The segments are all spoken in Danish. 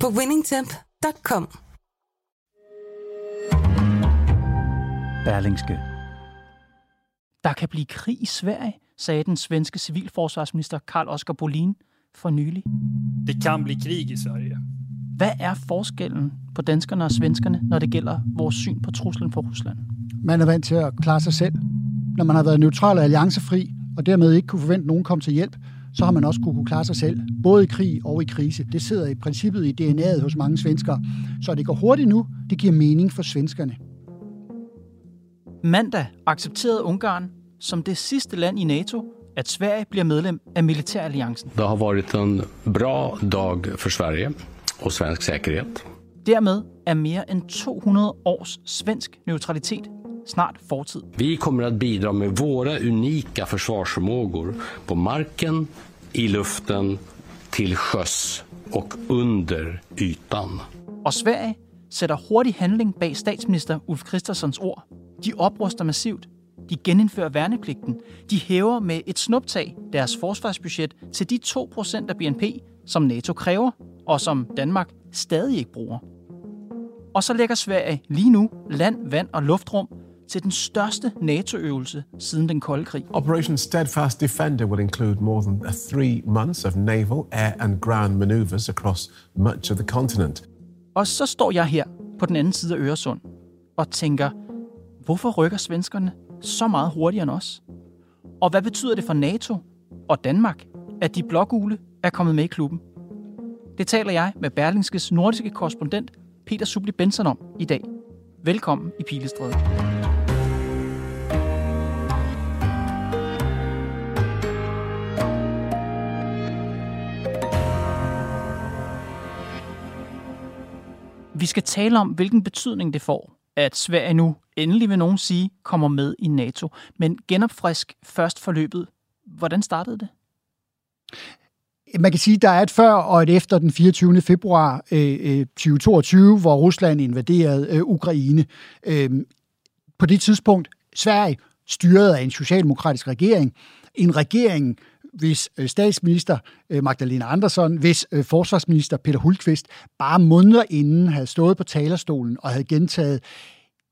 på winningtemp.com. Berlingske. Der kan blive krig i Sverige, sagde den svenske civilforsvarsminister Karl Oskar Bolin for nylig. Det kan blive krig i Sverige. Hvad er forskellen på danskerne og svenskerne, når det gælder vores syn på truslen for Rusland? Man er vant til at klare sig selv. Når man har været neutral og alliancefri, og dermed ikke kunne forvente, at nogen kom til hjælp, så har man også kunne klare sig selv, både i krig og i krise. Det sidder i princippet i DNA'et hos mange svenskere. Så det går hurtigt nu, det giver mening for svenskerne. Mandag accepterede Ungarn som det sidste land i NATO, at Sverige bliver medlem af militæralliancen. Det har varit en bra dag for Sverige og svensk sikkerhed. Dermed er mere end 200 års svensk neutralitet snart fortid. Vi kommer at bidra med våra unika försvarsförmågor på marken, i luften, til sjöss og under ytan. Og Sverige sætter hurtig handling bag statsminister Ulf Kristerssons ord. De opruster massivt. De genindfører værnepligten. De hæver med et snuptag deres forsvarsbudget til de 2% af BNP, som NATO kræver, og som Danmark stadig ikke bruger. Og så lægger Sverige lige nu land, vand og luftrum til den største NATO-øvelse siden den kolde krig. Operation Steadfast Defender will include more than three months of naval, air and ground maneuvers across much of the continent. Og så står jeg her på den anden side af Øresund og tænker, hvorfor rykker svenskerne så meget hurtigere end os? Og hvad betyder det for NATO og Danmark, at de blågule er kommet med i klubben? Det taler jeg med Berlingskes nordiske korrespondent Peter Subli Benson om i dag. Velkommen i Pilestræde. Vi skal tale om, hvilken betydning det får, at Sverige nu, endelig vil nogen sige, kommer med i NATO. Men genopfrisk først forløbet. Hvordan startede det? Man kan sige, at der er et før og et efter den 24. februar øh, øh 2022, hvor Rusland invaderede øh, Ukraine. Øh, på det tidspunkt, Sverige styret af en socialdemokratisk regering, en regering, hvis øh, statsminister øh, Magdalena Andersson, hvis øh, forsvarsminister Peter Hultqvist bare måneder inden havde stået på talerstolen og havde gentaget,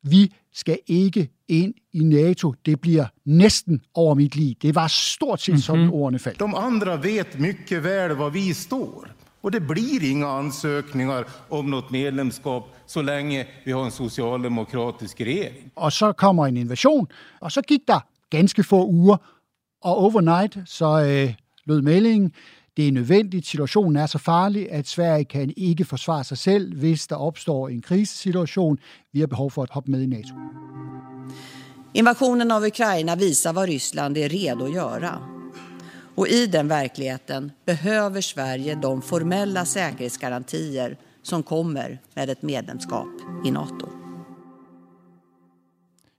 vi skal ikke ind i NATO. Det bliver næsten over mit liv. Det var stort set sådan mm-hmm. ordene faldt. De andra vet mycket väl var vi står. Och det blir inga ansökningar om något medlemskap så länge vi har en socialdemokratisk regering. Og så kommer en invasion, og så gik der ganske få uger, og overnight så øh, lød meldingen, det er nødvendigt, situationen er så farlig, at Sverige kan ikke forsvare sig selv, hvis der opstår en krisesituation. Vi har behov for at hoppe med i NATO. Invasionen av Ukraina visar vad Ryssland är redo att göra. Och i den verkligheten behöver Sverige de formella säkerhetsgarantier som kommer med ett medlemskap i NATO.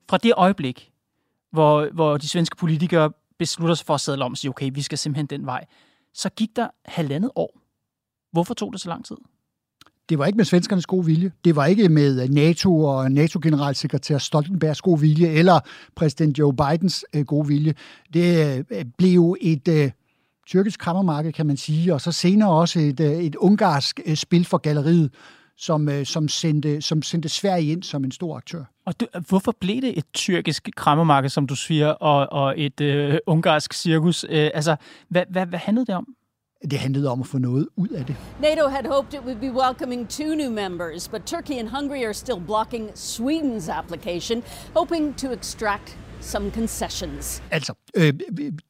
Fra det øjeblik, hvor, hvor de svenske politikere beslutter sig for at sadle om og sige, okay, vi skal simpelthen den vej, så gik der halvandet år. Hvorfor tog det så lang tid? Det var ikke med svenskernes gode vilje. Det var ikke med øh, NATO og NATO-generalsekretær Stoltenbergs gode vilje, eller præsident Joe Bidens øh, gode vilje. Det øh, blev et øh, tyrkisk krammermarked, kan man sige, og så senere også et, øh, et ungarsk øh, spil for galleriet, som, øh, som, sendte, som sendte Sverige ind som en stor aktør. Og du, hvorfor blev det et tyrkisk krammermarked, som du siger, og, og et øh, ungarsk cirkus? Øh, altså, hvad, hvad, hvad handlede det om? Det handlede om at få noget ud af det. NATO had hoped it would be welcoming two new members, but Turkey and Hungary are still blocking Sweden's application, hoping to extract some concessions. Altså, øh,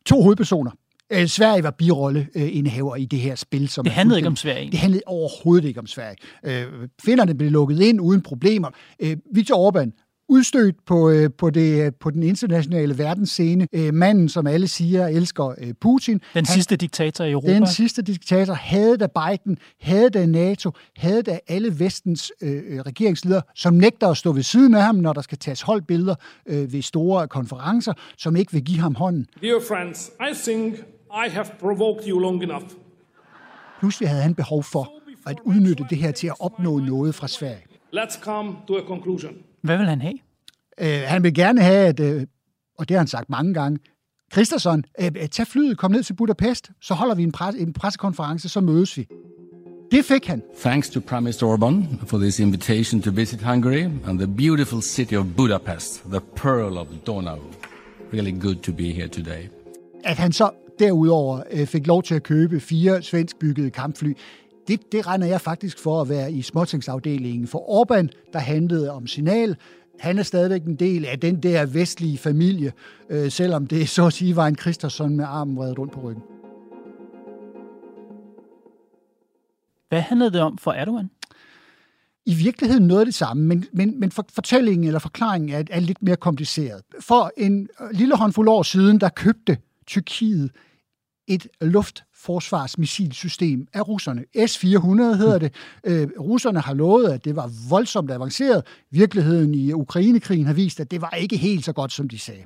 to hovedpersoner. Øh, Sverige var birolleindhaver i det her spil. Som det handlede ikke om Sverige. Det handlede overhovedet ikke om Sverige. Øh, finderne blev lukket ind uden problemer. Øh, Viktor Orbán udstødt på, øh, på, det, på den internationale verdensscene. Øh, manden, som alle siger, elsker øh, Putin. Den Han, sidste diktator i Europa. Den sidste diktator havde da Biden, havde da NATO, havde da alle vestens øh, regeringsledere, som nægter at stå ved siden af ham, når der skal tages holdbilleder øh, ved store konferencer, som ikke vil give ham hånden. Dear friends, I think I have provoked you long enough. Pludselig havde han behov for at udnytte det her til at opnå noget fra Sverige. Let's come to a conclusion. Hvad vil han have? Øh, han vil gerne have, at, øh, og det har han sagt mange gange, Christensen, øh, tag flyet, kom ned til Budapest, så holder vi en, pres, en pressekonference, så mødes vi. Det fik han. Thanks to Prime Minister Orban for this invitation to visit Hungary and the beautiful city of Budapest, the pearl of Donau. Really good to be here today. At han så derudover øh, fik lov til at købe fire svensk byggede kampfly, det, det regner jeg faktisk for at være i småtingsafdelingen. For Orbán, der handlede om signal, han er stadigvæk en del af den der vestlige familie, øh, selvom det så at sige var en Kristersson med armen vredet rundt på ryggen. Hvad handlede det om for Erdogan? I virkeligheden noget af det samme, men, men, men for, fortællingen eller forklaringen er, er lidt mere kompliceret. For en lille håndfuld år siden, der købte Tyrkiet et luftforsvarsmissilsystem af russerne. S-400 hedder det. Øh, russerne har lovet, at det var voldsomt avanceret. Virkeligheden i Ukrainekrigen har vist, at det var ikke helt så godt, som de sagde.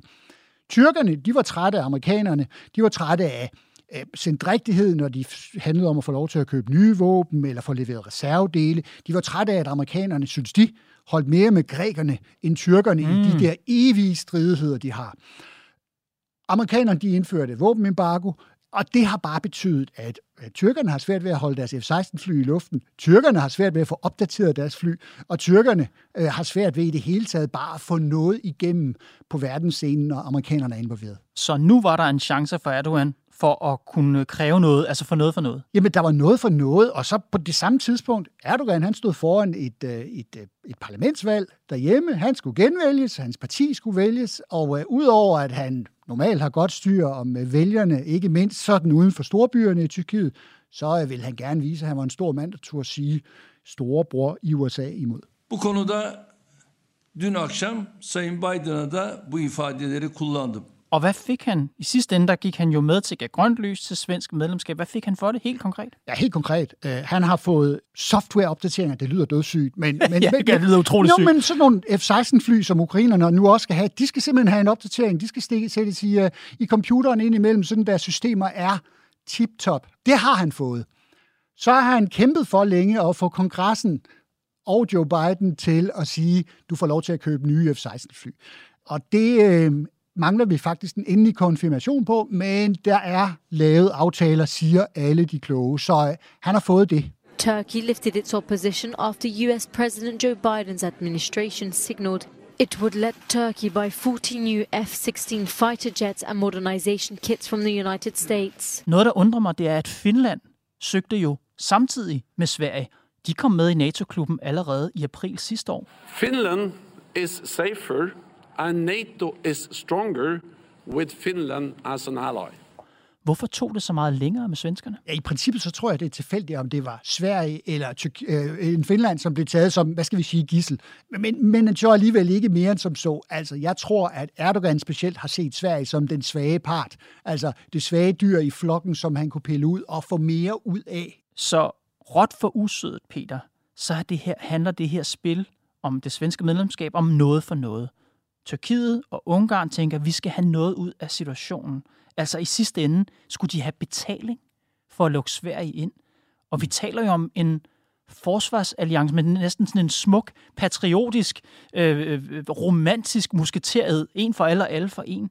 Tyrkerne, de var trætte af amerikanerne. De var trætte af sendrægtighed, når de handlede om at få lov til at købe nye våben eller få leveret reservedele. De var trætte af, at amerikanerne, synes de, holdt mere med grækerne end tyrkerne mm. i de der evige stridigheder, de har. Amerikanerne de indførte våbenembargo, og det har bare betydet, at, tyrkerne har svært ved at holde deres F-16-fly i luften. Tyrkerne har svært ved at få opdateret deres fly, og tyrkerne øh, har svært ved i det hele taget bare at få noget igennem på verdensscenen, når amerikanerne er involveret. Så nu var der en chance for Erdogan for at kunne kræve noget, altså for noget for noget? Jamen, der var noget for noget, og så på det samme tidspunkt, Erdogan han stod foran et, øh, et, et, øh, et parlamentsvalg derhjemme. Han skulle genvælges, hans parti skulle vælges, og uh, udover at han normalt har godt styr om vælgerne, ikke mindst sådan uden for storbyerne i Tyrkiet, så øh, vil han gerne vise, at han var en stor mand, der turde sige storebror i USA imod. Bu konuda dün akşam Sayın Biden'a da bu ifadeleri kullandım. Og hvad fik han? I sidste ende, der gik han jo med til at grønt lys til svensk medlemskab. Hvad fik han for det helt konkret? Ja, helt konkret. Uh, han har fået softwareopdateringer. Det lyder dødssygt, men... men ja, det lyder utroligt sygt. men sådan nogle F-16-fly, som ukrainerne nu også skal have, de skal simpelthen have en opdatering. De skal stikke, sættes i, uh, i computeren ind imellem, sådan der systemer er tip-top. Det har han fået. Så har han kæmpet for længe at få kongressen og Joe Biden til at sige, du får lov til at købe nye F-16-fly. Og det øh, mangler vi faktisk en endelig konfirmation på, men der er lavet aftaler, siger alle de kloge. Så øh, han har fået det. Turkey lifted its opposition after US President Joe Biden's administration signaled it would let Turkey buy 14 new F-16 fighter jets and modernization kits from the United States. Noget, der undrer mig, det er, at Finland søgte jo samtidig med Sverige. De kom med i NATO-klubben allerede i april sidste år. Finland is safer and NATO is stronger with Finland as an ally. Hvorfor tog det så meget længere med svenskerne? Ja, i princippet så tror jeg, det er tilfældigt, om det var Sverige eller Tyk- øh, en Finland, som blev taget som, hvad skal vi sige, gissel. Men, men jeg tror alligevel ikke mere end som så. Altså, jeg tror, at Erdogan specielt har set Sverige som den svage part. Altså, det svage dyr i flokken, som han kunne pille ud og få mere ud af. Så råt for usødet, Peter, så er det her, handler det her spil om det svenske medlemskab om noget for noget. Tyrkiet og Ungarn tænker, at vi skal have noget ud af situationen. Altså i sidste ende skulle de have betaling for at lukke Sverige ind. Og vi taler jo om en forsvarsalliance med næsten sådan en smuk, patriotisk, øh, øh romantisk musketeret, en for alle og alle for en.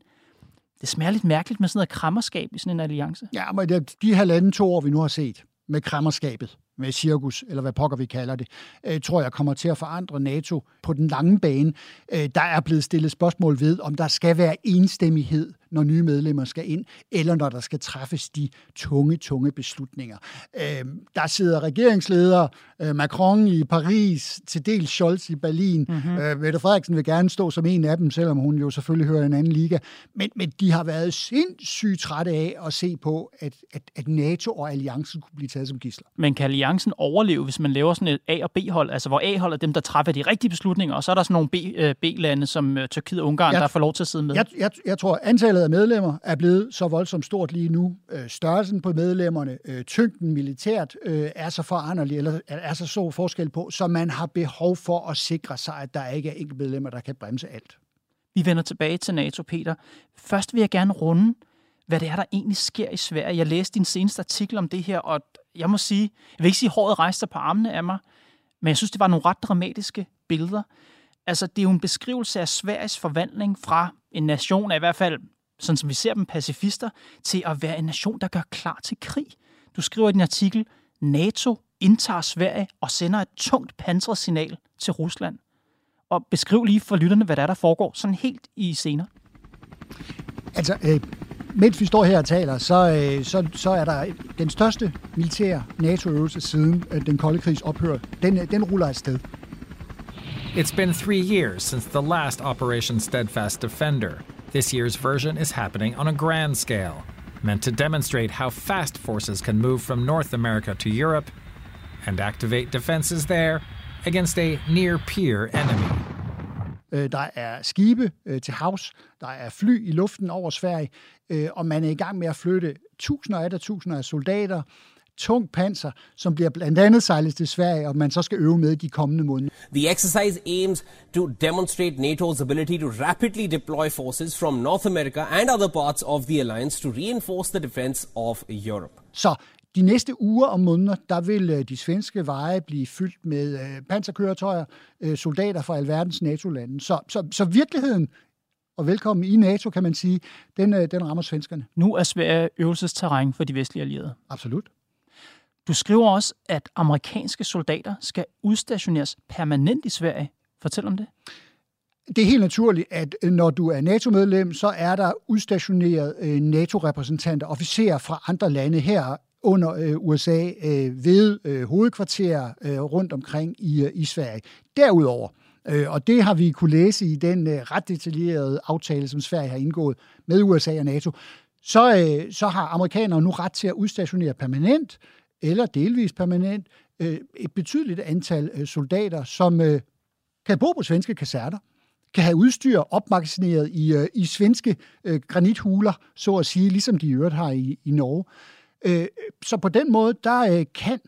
Det smager lidt mærkeligt med sådan noget krammerskab i sådan en alliance. Ja, men det, de halvanden to år, vi nu har set med krammerskabet, med cirkus, eller hvad pokker vi kalder det, øh, tror jeg kommer til at forandre NATO på den lange bane. Øh, der er blevet stillet spørgsmål ved, om der skal være enstemmighed, når nye medlemmer skal ind, eller når der skal træffes de tunge, tunge beslutninger. Øh, der sidder regeringsledere, øh, Macron i Paris, til dels Scholz i Berlin. Mm-hmm. Øh, Mette Frederiksen vil gerne stå som en af dem, selvom hun jo selvfølgelig hører en anden liga. Men, men de har været sindssygt trætte af at se på, at, at, at NATO og alliancen kunne blive taget som gisler. Men kan alliancen overleve, hvis man laver sådan et A- og B-hold, altså hvor A-hold er dem, der træffer de rigtige beslutninger, og så er der sådan nogle B, øh, B-lande som øh, Tyrkiet og Ungarn, jeg, der får lov til at sidde med? Jeg, jeg, jeg tror, at antallet af medlemmer er blevet så voldsomt stort lige nu. Øh, størrelsen på medlemmerne, øh, tyngden militært øh, er så foranderlig, eller er så stor forskel på, så man har behov for at sikre sig, at der ikke er enkelte medlemmer, der kan bremse alt. Vi vender tilbage til NATO, Peter. Først vil jeg gerne runde, hvad det er, der egentlig sker i Sverige. Jeg læste din seneste artikel om det her, og jeg må sige, jeg vil ikke sige, at håret rejste på armene af mig, men jeg synes, det var nogle ret dramatiske billeder. Altså, det er jo en beskrivelse af Sveriges forvandling fra en nation af i hvert fald, sådan som vi ser dem pacifister, til at være en nation, der gør klar til krig. Du skriver i din artikel, NATO indtager Sverige og sender et tungt pansret til Rusland. Og beskriv lige for lytterne, hvad der er, der foregår, sådan helt i scener. Altså, øh, mens vi står her og taler, så, øh, så, så er der den største militære NATO-øvelse siden øh, den kolde krigs ophør. Den, øh, den ruller et sted. It's been three years since the last Operation Steadfast Defender. This year's version is happening on a grand scale, meant to demonstrate how fast forces can move from North America to Europe and activate defenses there against a near peer enemy. Øh, der er skibe øh, til havs, der er fly i luften over Sverige, øh, og man er i gang med at flytte tusinder af tusinder af soldater, tung panser, som bliver blandt andet sejlet til Sverige, og man så skal øve med de kommende måneder. The exercise aims to demonstrate NATO's ability to rapidly deploy forces from North America and other parts of the alliance to reinforce the defense of Europe. Så de næste uger og måneder, der vil øh, de svenske veje blive fyldt med øh, panserkøretøjer, øh, soldater fra alverdens NATO-lande. Så, så, så virkeligheden, og velkommen i NATO, kan man sige, den, den rammer svenskerne. Nu er Sverige øvelsesterræn for de vestlige allierede. Absolut. Du skriver også, at amerikanske soldater skal udstationeres permanent i Sverige. Fortæl om det. Det er helt naturligt, at øh, når du er NATO-medlem, så er der udstationeret øh, NATO-repræsentanter, officerer fra andre lande her under øh, USA øh, ved øh, hovedkvarterer øh, rundt omkring i, øh, i Sverige. Derudover, øh, og det har vi kunne læse i den øh, ret detaljerede aftale, som Sverige har indgået med USA og NATO, så, øh, så har amerikanerne nu ret til at udstationere permanent eller delvis permanent øh, et betydeligt antal øh, soldater, som øh, kan bo på svenske kaserter, kan have udstyr opmagasineret i, øh, i svenske øh, granithuler, så at sige, ligesom de i øvrigt har i, i Norge. Øh, så på den måde, der øh, kan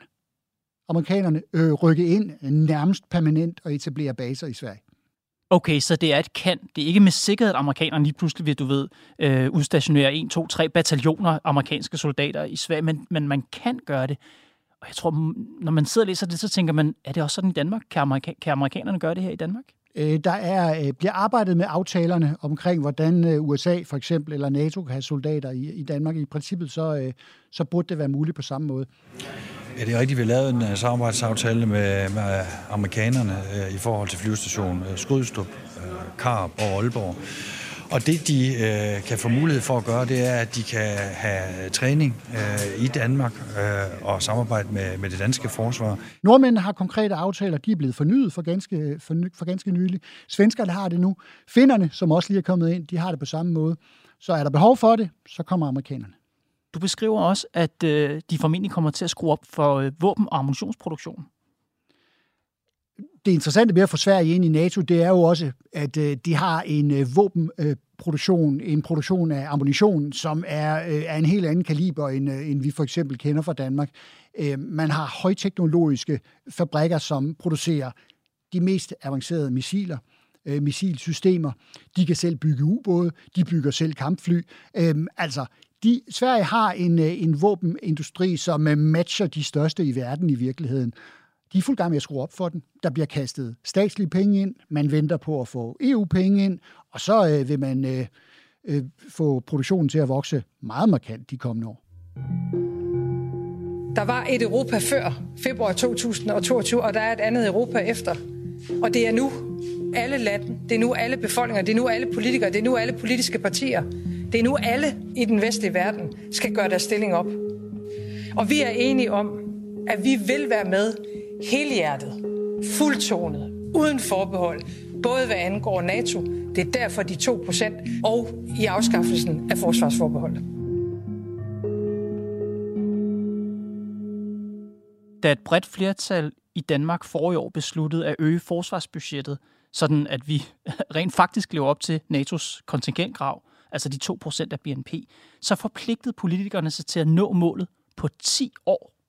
amerikanerne øh, rykke ind nærmest permanent og etablere baser i Sverige. Okay, så det er et kan. Det er ikke med sikkerhed, at amerikanerne lige pludselig vil, du ved, øh, udstationere 1, 2, 3 bataljoner amerikanske soldater i Sverige, men, men man kan gøre det. Og jeg tror, når man sidder og læser det, så tænker man, er det også sådan i Danmark? Kan, amerika- kan amerikanerne gøre det her i Danmark? Øh, der er, øh, bliver arbejdet med aftalerne omkring, hvordan øh, USA for eksempel eller NATO kan have soldater i, i Danmark. I princippet så, øh, så burde det være muligt på samme måde. Ja, det er rigtigt. Vi lavede en samarbejdsaftale med, med amerikanerne i forhold til flyvestation Skrydstrup, Karp og Aalborg. Og det, de øh, kan få mulighed for at gøre, det er, at de kan have træning øh, i Danmark øh, og samarbejde med, med det danske forsvar. Nordmændene har konkrete aftaler, de er blevet fornyet for ganske, for, for ganske nylig. Svenskerne har det nu. Finderne, som også lige er kommet ind, de har det på samme måde. Så er der behov for det, så kommer amerikanerne. Du beskriver også, at øh, de formentlig kommer til at skrue op for øh, våben- og ammunitionsproduktion det interessante ved at få Sverige ind i NATO, det er jo også, at øh, de har en øh, våbenproduktion, øh, en produktion af ammunition, som er øh, af en helt anden kaliber, end, øh, end vi for eksempel kender fra Danmark. Øh, man har højteknologiske fabrikker, som producerer de mest avancerede missiler, missilsystemer. De kan selv bygge ubåde, de bygger selv kampfly. Altså, de, Sverige har en, en våbenindustri, som matcher de største i verden i virkeligheden. De er fuld gang med at skrue op for den. Der bliver kastet statslige penge ind. Man venter på at få EU-penge ind. Og så øh, vil man øh, øh, få produktionen til at vokse meget markant de kommende år. Der var et Europa før februar 2022, og der er et andet Europa efter. Og det er nu alle lande, det er nu alle befolkninger, det er nu alle politikere, det er nu alle politiske partier. Det er nu alle i den vestlige verden skal gøre deres stilling op. Og vi er enige om, at vi vil være med helhjertet, fuldtonet, uden forbehold, både hvad angår NATO, det er derfor de 2 procent, og i afskaffelsen af forsvarsforbeholdet. Da et bredt flertal i Danmark for i år besluttede at øge forsvarsbudgettet, sådan at vi rent faktisk lever op til NATO's kontingentgrav, altså de 2% af BNP, så forpligtede politikerne sig til at nå målet på 10 år.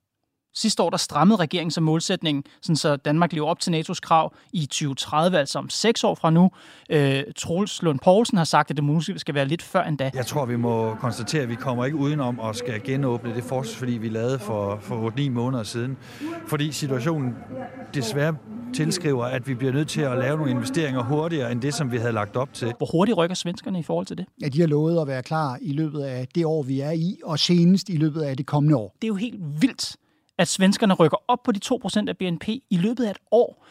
Sidste år der strammede regeringen som målsætning, sådan så Danmark lever op til NATO's krav i 2030, altså om seks år fra nu. Øh, Troels Lund Poulsen har sagt, at det måske skal være lidt før endda. Jeg tror, vi må konstatere, at vi kommer ikke udenom at skal genåbne det forsvarsforlig, vi lavede for, for 8-9 måneder siden. Fordi situationen desværre tilskriver, at vi bliver nødt til at lave nogle investeringer hurtigere end det, som vi havde lagt op til. Hvor hurtigt rykker svenskerne i forhold til det? Ja, de har lovet at være klar i løbet af det år, vi er i, og senest i løbet af det kommende år. Det er jo helt vildt, at svenskerne rykker op på de 2% af BNP i løbet af et år.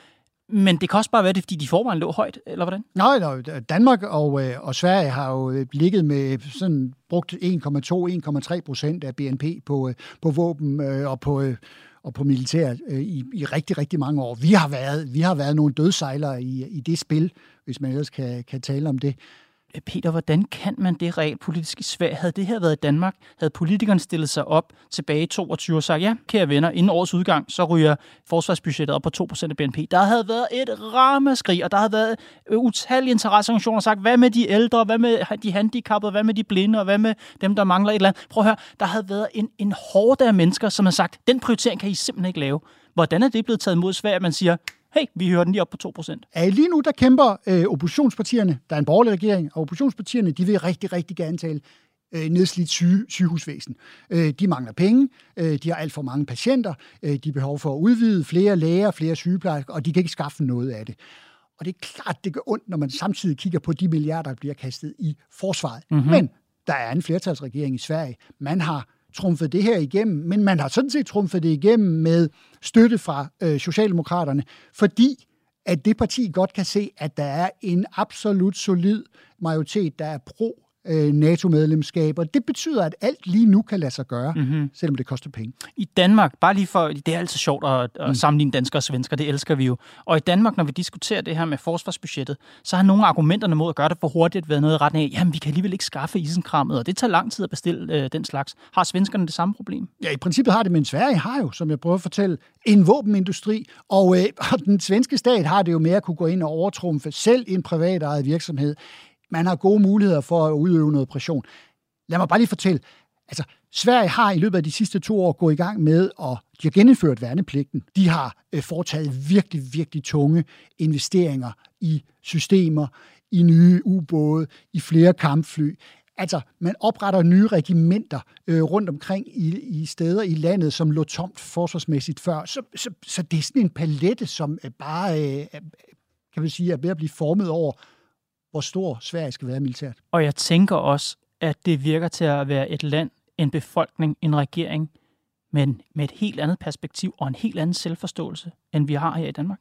Men det kan også bare være det, fordi de forvejen lå højt, eller hvordan? Nej, nej Danmark og, øh, og Sverige har jo øh, ligget med sådan brugt 1,2-1,3 procent af BNP på, øh, på våben øh, og på, øh, og på militær i, i rigtig, rigtig mange år. Vi har været, vi har været nogle dødsejlere i, i det spil, hvis man ellers kan, kan tale om det. Peter, hvordan kan man det reelt politisk i Sverige? Havde det her været i Danmark, havde politikerne stillet sig op tilbage i 22 og sagt, ja, kære venner, inden årets udgang, så ryger forsvarsbudgettet op på 2% af BNP. Der havde været et rammeskrig, og der havde været øh, utallige interesseorganisationer sagt, hvad med de ældre, hvad med de handicappede, hvad med de blinde, og hvad med dem, der mangler et eller andet. Prøv at høre, der havde været en, en hårde af mennesker, som har sagt, den prioritering kan I simpelthen ikke lave. Hvordan er det blevet taget imod Sverige, at man siger, hey, vi hører den lige op på 2%. Ja, lige nu der kæmper øh, oppositionspartierne, der er en borgerlig regering, og oppositionspartierne, de vil rigtig, rigtig gerne tale øh, nedslidt syge, sygehusvæsen. Øh, de mangler penge, øh, de har alt for mange patienter, øh, de har behov for at udvide flere læger, flere sygeplejersker, og de kan ikke skaffe noget af det. Og det er klart, det gør ondt, når man samtidig kigger på de milliarder, der bliver kastet i forsvaret. Mm-hmm. Men der er en flertalsregering i Sverige. Man har trumfet det her igennem, men man har sådan set trumfet det igennem med støtte fra øh, Socialdemokraterne, fordi at det parti godt kan se, at der er en absolut solid majoritet, der er pro øh, NATO-medlemskab, og det betyder, at alt lige nu kan lade sig gøre, mm-hmm. selvom det koster penge. I Danmark, bare lige for, det er altid sjovt at, at mm. sammenligne danskere og svensker, det elsker vi jo. Og i Danmark, når vi diskuterer det her med forsvarsbudgettet, så har nogle af argumenterne mod at gøre det for hurtigt været noget i retning af, jamen vi kan alligevel ikke skaffe isenkrammet, og det tager lang tid at bestille øh, den slags. Har svenskerne det samme problem? Ja, i princippet har det, men Sverige har jo, som jeg prøver at fortælle, en våbenindustri, og, øh, og den svenske stat har det jo med at kunne gå ind og overtrumfe selv en privat ejet virksomhed man har gode muligheder for at udøve noget pression. Lad mig bare lige fortælle, altså Sverige har i løbet af de sidste to år gået i gang med at de har genindført værnepligten. De har øh, foretaget virkelig, virkelig tunge investeringer i systemer, i nye ubåde, i flere kampfly. Altså, man opretter nye regimenter øh, rundt omkring i, i steder i landet, som lå tomt forsvarsmæssigt før. Så, så, så det er sådan en palette, som øh, bare, øh, øh kan man sige, er ved at blive formet over, hvor stor Sverige skal være militært. Og jeg tænker også, at det virker til at være et land, en befolkning, en regering, men med et helt andet perspektiv og en helt anden selvforståelse, end vi har her i Danmark.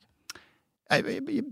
Jeg,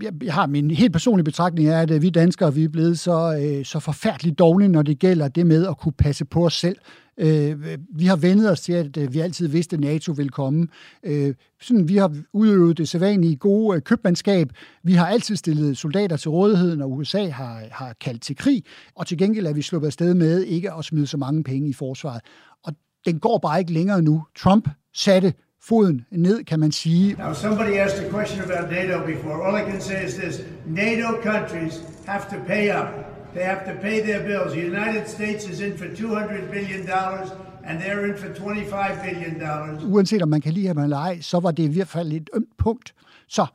jeg, jeg har min helt personlige betragtning er, at vi danskere vi er blevet så, øh, så forfærdeligt dogne, når det gælder det med at kunne passe på os selv. Øh, vi har vendet os til, at øh, vi altid vidste, at NATO ville komme. Øh, sådan, vi har udøvet det sædvanlige gode øh, købmandskab. Vi har altid stillet soldater til rådighed, når USA har, har kaldt til krig, og til gengæld er vi sluppet afsted med ikke at smide så mange penge i forsvaret. Og den går bare ikke længere nu. Trump satte foden ned, kan man sige. Now, somebody asked a question about NATO before. All I can say is this. NATO countries have to pay up. They have to pay their bills. The United States is in for 200 billion dollars and they're in for 25 billion dollars. Uanset om man kan lide ham eller ej, så var det i hvert fald et ømt punkt. Så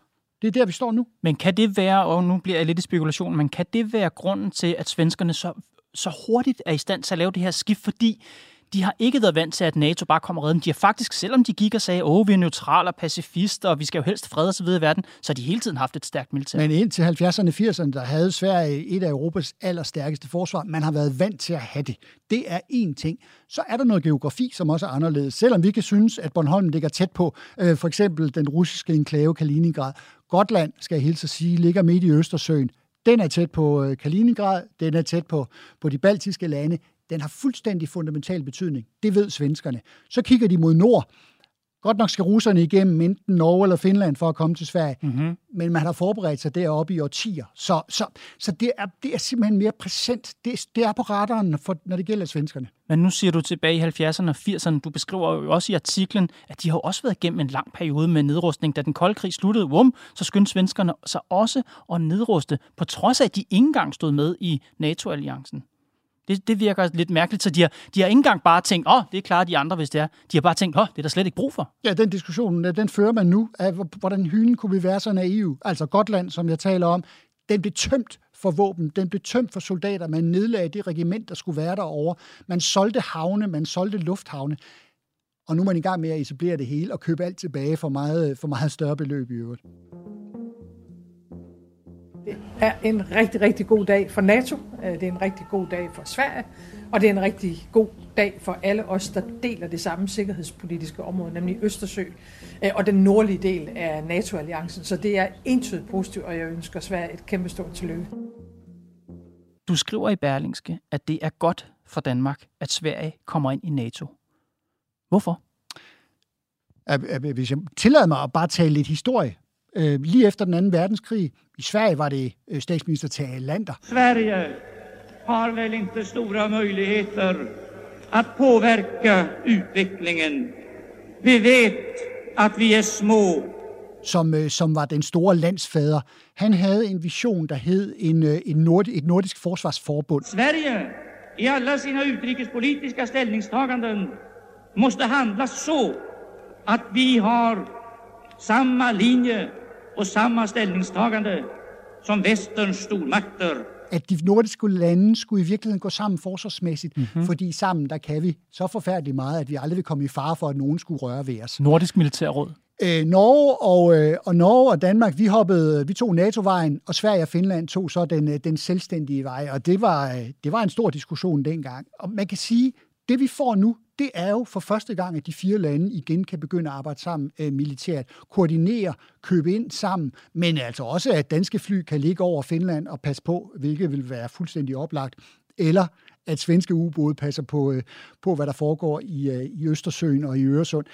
det er der, vi står nu. Men kan det være, og nu bliver jeg lidt i spekulation, men kan det være grunden til, at svenskerne så, så hurtigt er i stand til at lave det her skift, fordi de har ikke været vant til, at NATO bare kommer redden. De har faktisk, selvom de gik og sagde, åh, vi er neutrale og pacifister, og vi skal jo helst fred og så videre i verden, så har de hele tiden haft et stærkt militær. Men indtil 70'erne og 80'erne, der havde Sverige et af Europas allerstærkeste forsvar. Man har været vant til at have det. Det er én ting. Så er der noget geografi, som også er anderledes. Selvom vi kan synes, at Bornholm ligger tæt på øh, for eksempel den russiske enklave Kaliningrad. Gotland, skal jeg hilse at sige, ligger midt i Østersøen. Den er tæt på øh, Kaliningrad, den er tæt på, på de baltiske lande den har fuldstændig fundamental betydning. Det ved svenskerne. Så kigger de mod nord, Godt nok skal russerne igennem enten Norge eller Finland for at komme til Sverige, mm-hmm. men man har forberedt sig deroppe i årtier. Så, så, så det, er, det er simpelthen mere præsent. Det, det er på radaren, for, når det gælder svenskerne. Men nu siger du tilbage i 70'erne og 80'erne, du beskriver jo også i artiklen, at de har også været igennem en lang periode med nedrustning. Da den kolde krig sluttede, vum, så skyndte svenskerne sig også at nedruste, på trods af, at de ikke engang stod med i NATO-alliancen. Det, det virker lidt mærkeligt, så de har, de har ikke engang bare tænkt, åh, oh, det er klart de andre, hvis det er. De har bare tænkt, åh, oh, det er der slet ikke brug for. Ja, den diskussion, øh, den fører man nu, af hvordan hylden kunne vi være så naiv. Altså Gotland, som jeg taler om, den blev tømt for våben, den blev tømt for soldater, man nedlagde det regiment, der skulle være derovre. Man solgte havne, man solgte lufthavne. Og nu er man i gang med at etablere det hele og købe alt tilbage for meget, for meget større beløb i øvrigt. Det er en rigtig, rigtig god dag for NATO. Øh, det er en rigtig god dag for Sverige. Og det er en rigtig god dag for alle os, der deler det samme sikkerhedspolitiske område, nemlig Østersø øh, og den nordlige del af NATO-alliancen. Så det er entydigt positivt, og jeg ønsker Sverige et kæmpe stort tillykke. Du skriver i Berlingske, at det er godt for Danmark, at Sverige kommer ind i NATO. Hvorfor? Hvis jeg tillader mig at bare tale lidt historie, øh, lige efter den anden verdenskrig. I Sverige var det øh, statsminister Tage Lander. Sverige har väl inte stora möjligheter att påverka utvecklingen. Vi vet att vi är små. Som, øh, som var den store landsfader. Han havde en vision, der hed en, øh, en nord, et nordisk forsvarsforbund. Sverige i alla sina utrikespolitiska ställningstaganden måste handla så att vi har samma linje och samma ställningstagande som västerns stormakter. At de nordiske lande skulle i virkeligheden gå sammen forsvarsmæssigt, mm-hmm. fordi sammen der kan vi så forfærdeligt meget, at vi aldrig vil komme i fare for, at nogen skulle røre ved os. Nordisk Militærråd. Øh, Norge, og, øh, og Norge og Danmark, vi hoppede, vi tog NATO-vejen, og Sverige og Finland tog så den, øh, den selvstændige vej, og det var, øh, det var en stor diskussion dengang. Og man kan sige, det vi får nu, det er jo for første gang, at de fire lande igen kan begynde at arbejde sammen øh, militært, koordinere, købe ind sammen, men altså også, at danske fly kan ligge over Finland og passe på, hvilket vil være fuldstændig oplagt, eller at svenske ubåde passer på, øh, på hvad der foregår i, øh, i Østersøen og i Øresund.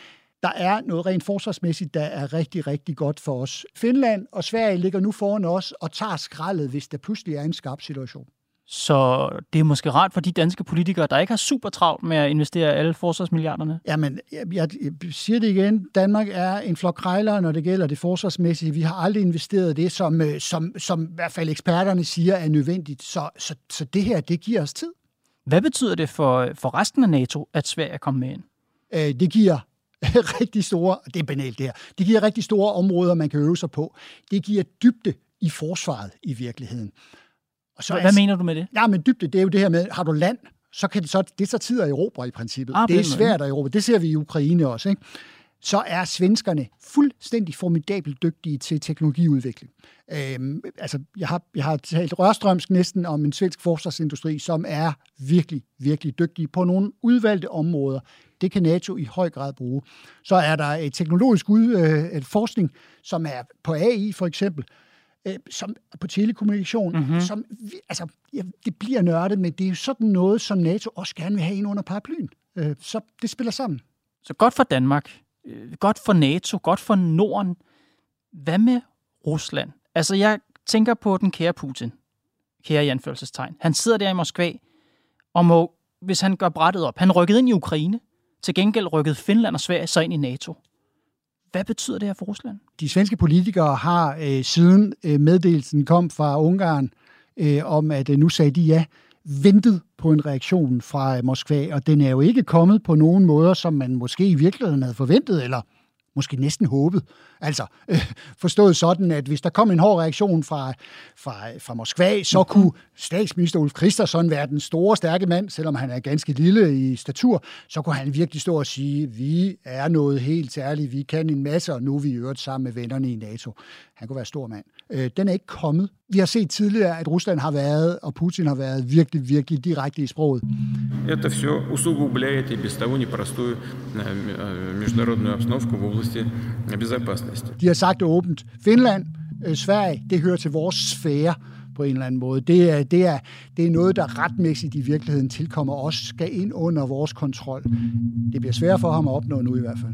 Der er noget rent forsvarsmæssigt, der er rigtig, rigtig godt for os. Finland og Sverige ligger nu foran os og tager skraldet, hvis der pludselig er en skarp situation. Så det er måske rart for de danske politikere, der ikke har super travlt med at investere alle forsvarsmilliarderne. Jamen, jeg, jeg, siger det igen. Danmark er en flok krejlere, når det gælder det forsvarsmæssige. Vi har aldrig investeret det, som, øh, som, som i hvert fald eksperterne siger er nødvendigt. Så, så, så det her, det giver os tid. Hvad betyder det for, for resten af NATO, at Sverige er kommet med ind? Øh, det giver rigtig store, det er banalt det her, det giver rigtig store områder, man kan øve sig på. Det giver dybde i forsvaret i virkeligheden. Og så Hvad er, mener du med det? Ja, men dybde, det er jo det her med, har du land, så kan det så, det så tid at erobre i princippet. Ah, det er svært at erobre. Det ser vi i Ukraine også. Ikke? Så er svenskerne fuldstændig formidabelt dygtige til teknologiudvikling. Øhm, altså, jeg har, jeg har talt rørstrømsk næsten om en svensk forsvarsindustri, som er virkelig, virkelig dygtige på nogle udvalgte områder. Det kan NATO i høj grad bruge. Så er der et teknologisk ud, øh, et forskning, som er på AI for eksempel, øh, som på telekommunikation, mm-hmm. som, altså, ja, det bliver nørdet, men det er jo sådan noget, som NATO også gerne vil have ind under paraplyen. Øh, så det spiller sammen. Så godt for Danmark, øh, godt for NATO, godt for Norden. Hvad med Rusland? Altså, jeg tænker på den kære Putin, kære i anførselstegn. Han sidder der i Moskva, og må, hvis han gør brættet op, han rykkede ind i Ukraine, til gengæld rykkede Finland og Sverige så ind i NATO. Hvad betyder det her for Rusland? De svenske politikere har øh, siden øh, meddelelsen kom fra Ungarn øh, om, at øh, nu sagde de ja, ventet på en reaktion fra øh, Moskva, og den er jo ikke kommet på nogen måder, som man måske i virkeligheden havde forventet, eller måske næsten håbet. Altså øh, forstået sådan, at hvis der kom en hård reaktion fra, fra, fra Moskva, så mhm. kunne statsminister Ulf Christensen være den store, stærke mand, selvom han er ganske lille i statur, så kunne han virkelig stå og sige, vi er noget helt særligt, vi kan en masse, og nu er vi øvrigt sammen med vennerne i NATO. Han kunne være stor mand. Øh, den er ikke kommet. Vi har set tidligere, at Rusland har været, og Putin har været virkelig, virkelig direkte i sproget. Это все усугубляет и без того непростую э, э, международную обстановку в области безопасности. De har sagt det åbent. Finland, øh, Sverige, det hører til vores sfære på en eller anden måde. Det er, det er, det er noget, der retmæssigt i virkeligheden tilkommer os, skal ind under vores kontrol. Det bliver svært for ham at opnå nu i hvert fald.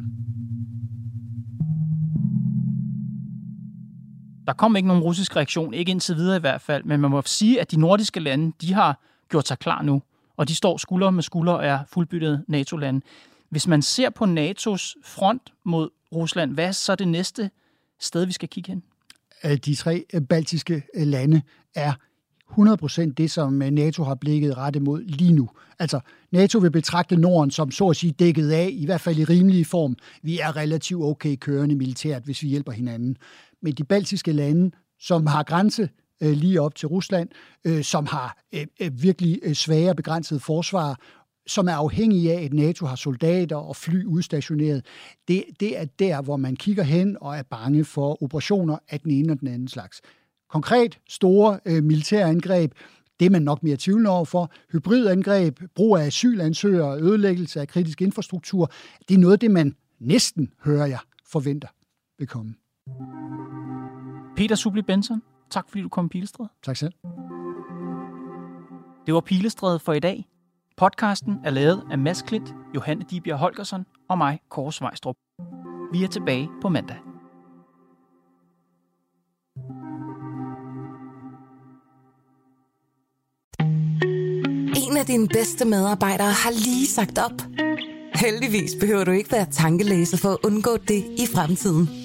Der kom ikke nogen russisk reaktion, ikke indtil videre i hvert fald, men man må sige, at de nordiske lande, de har gjort sig klar nu, og de står skulder med skulder og er fuldbyttet NATO-lande. Hvis man ser på NATO's front mod Rusland, hvad er så det næste sted, vi skal kigge hen? De tre øh, baltiske øh, lande er 100% det, som øh, NATO har blikket rettet mod lige nu. Altså, NATO vil betragte Norden som så at sige dækket af, i hvert fald i rimelig form. Vi er relativt okay kørende militært, hvis vi hjælper hinanden. Men de baltiske lande, som har grænse øh, lige op til Rusland, øh, som har øh, virkelig svære begrænsede forsvar, som er afhængige af, at NATO har soldater og fly udstationeret. Det, det er der, hvor man kigger hen og er bange for operationer af den ene og den anden slags. Konkret store øh, militære angreb, det er man nok mere tvivlende over for. Hybridangreb, brug af asylansøgere, ødelæggelse af kritisk infrastruktur, det er noget af det, man næsten, hører jeg, forventer vil komme. Peter Subli Benson, tak fordi du kom i Pilestræde. Tak selv. Det var Pilestræde for i dag. Podcasten er lavet af Mads Klint, Johanne Dibjerg Holgersen og mig, Kåre Svejstrup. Vi er tilbage på mandag. En af dine bedste medarbejdere har lige sagt op. Heldigvis behøver du ikke være tankelæser for at undgå det i fremtiden.